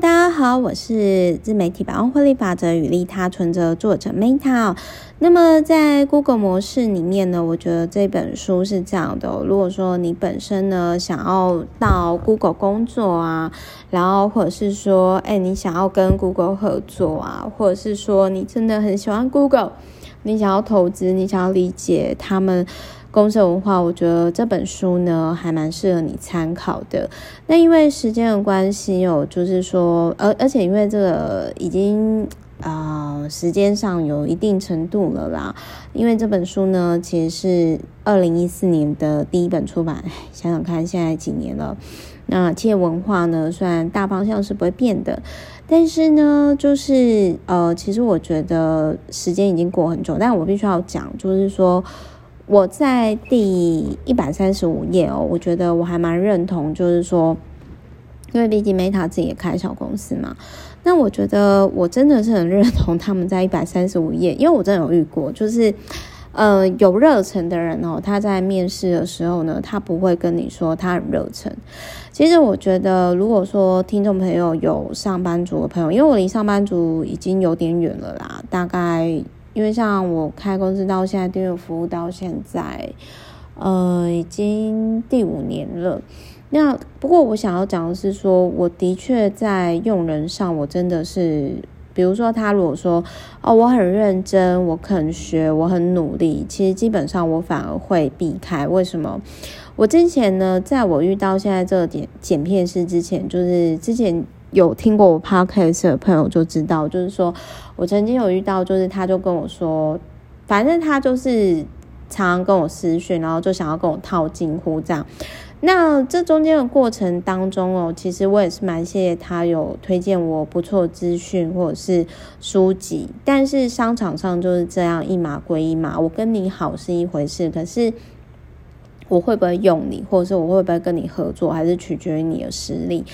大家好，我是自媒体百万获利法则与利他存折作者 Meta。那么在 Google 模式里面呢，我觉得这本书是这样的。如果说你本身呢想要到 Google 工作啊，然后或者是说，哎，你想要跟 Google 合作啊，或者是说你真的很喜欢 Google，你想要投资，你想要理解他们。公社文化，我觉得这本书呢还蛮适合你参考的。那因为时间的关系有，就是说，而而且因为这个已经啊、时间上有一定程度了啦。因为这本书呢，其实是二零一四年的第一本出版。想想看，现在几年了？那企业文化呢，虽然大方向是不会变的，但是呢，就是呃，其实我觉得时间已经过很久，但我必须要讲，就是说。我在第一百三十五页哦，我觉得我还蛮认同，就是说，因为毕竟 Meta 自己也开小公司嘛，那我觉得我真的是很认同他们在一百三十五页，因为我真的有遇过，就是呃有热忱的人哦，他在面试的时候呢，他不会跟你说他很热忱。其实我觉得，如果说听众朋友有上班族的朋友，因为我离上班族已经有点远了啦，大概。因为像我开公司到现在，订阅服务到现在，呃，已经第五年了。那不过我想要讲的是说，我的确在用人上，我真的是，比如说他如果说哦，我很认真，我肯学，我很努力，其实基本上我反而会避开。为什么？我之前呢，在我遇到现在这个点剪片师之前，就是之前。有听过我 podcast 的朋友就知道，就是说我曾经有遇到，就是他就跟我说，反正他就是常常跟我私讯，然后就想要跟我套近乎这样。那这中间的过程当中哦，其实我也是蛮谢谢他有推荐我不错的资讯或者是书籍，但是商场上就是这样一码归一码，我跟你好是一回事，可是。我会不会用你，或者是我会不会跟你合作，还是取决于你的实力。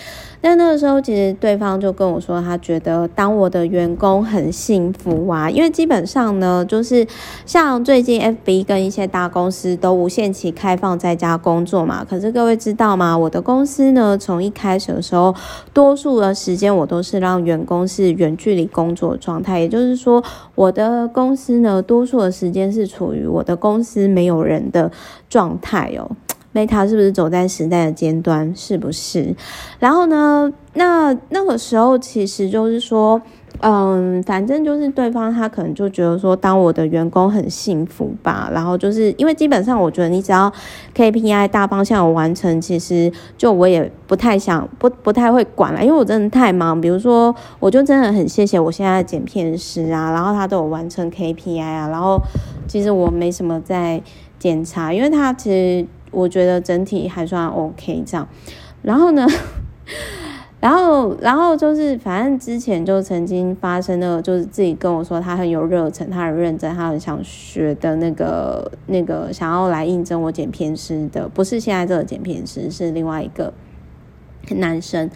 但那个时候，其实对方就跟我说，他觉得当我的员工很幸福啊，因为基本上呢，就是像最近 FB 跟一些大公司都无限期开放在家工作嘛。可是各位知道吗？我的公司呢，从一开始的时候，多数的时间我都是让员工是远距离工作状态，也就是说，我的公司呢，多数的时间是处于我的公司没有人的状态哦，Meta 是不是走在时代的尖端？是不是？然后呢，那那个时候其实就是说，嗯，反正就是对方他可能就觉得说，当我的员工很幸福吧。然后就是因为基本上，我觉得你只要 KPI 大方向有完成，其实就我也不太想不不太会管了，因为我真的太忙。比如说，我就真的很谢谢我现在的剪片师啊，然后他都有完成 KPI 啊，然后其实我没什么在。检查，因为他其实我觉得整体还算 OK 这样，然后呢，然后然后就是反正之前就曾经发生了，就是自己跟我说他很有热忱，他很认真，他很想学的那个那个想要来应征我剪片师的，不是现在这个剪片师，是另外一个男生，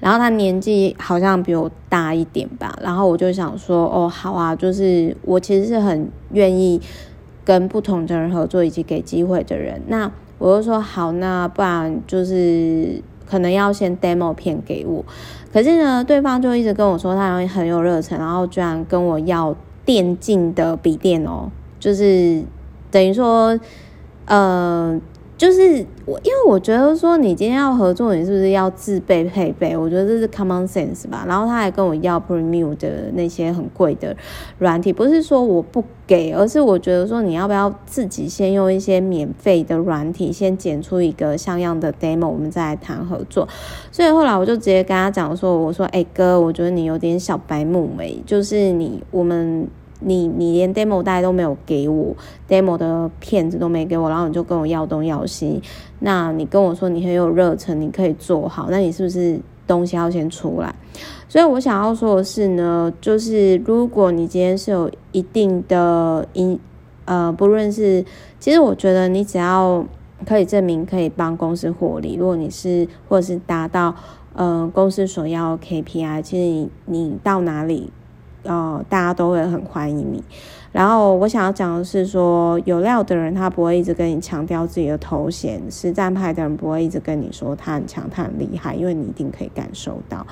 然后他年纪好像比我大一点吧，然后我就想说哦好啊，就是我其实是很愿意。跟不同的人合作，以及给机会的人，那我就说好，那不然就是可能要先 demo 片给我。可是呢，对方就一直跟我说他很有热忱，然后居然跟我要电竞的笔电哦，就是等于说，呃。就是我，因为我觉得说你今天要合作，你是不是要自备配备？我觉得这是 common sense 吧。然后他还跟我要 Premium 的那些很贵的软体，不是说我不给，而是我觉得说你要不要自己先用一些免费的软体，先剪出一个像样的 demo，我们再来谈合作。所以后来我就直接跟他讲说，我说，哎、哥，我觉得你有点小白目欸，就是你我们。你你连 demo 带都没有给我，demo 的片子都没给我，然后你就跟我要东要西。那你跟我说你很有热忱，你可以做好，那你是不是东西要先出来？所以我想要说的是呢，就是如果你今天是有一定的因，呃，不论是，其实我觉得你只要可以证明可以帮公司获利，如果你是或者是达到呃公司所要 KPI，其实你你到哪里。呃，大家都会很欢迎你。然后我想要讲的是说，有料的人他不会一直跟你强调自己的头衔，实战派的人不会一直跟你说他很强，他很厉害，因为你一定可以感受到。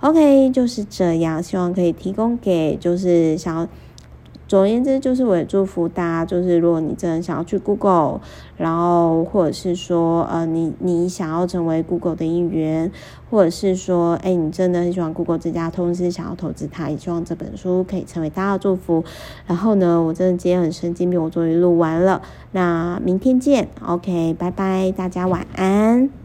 OK，就是这样，希望可以提供给就是想要。总而言之，就是我也祝福大家，就是如果你真的想要去 Google，然后或者是说，呃，你你想要成为 Google 的一员，或者是说，哎，你真的很喜欢 Google 这家公司，想要投资它，也希望这本书可以成为大家的祝福。然后呢，我真的今天很神经病，我终于录完了，那明天见，OK，拜拜，大家晚安。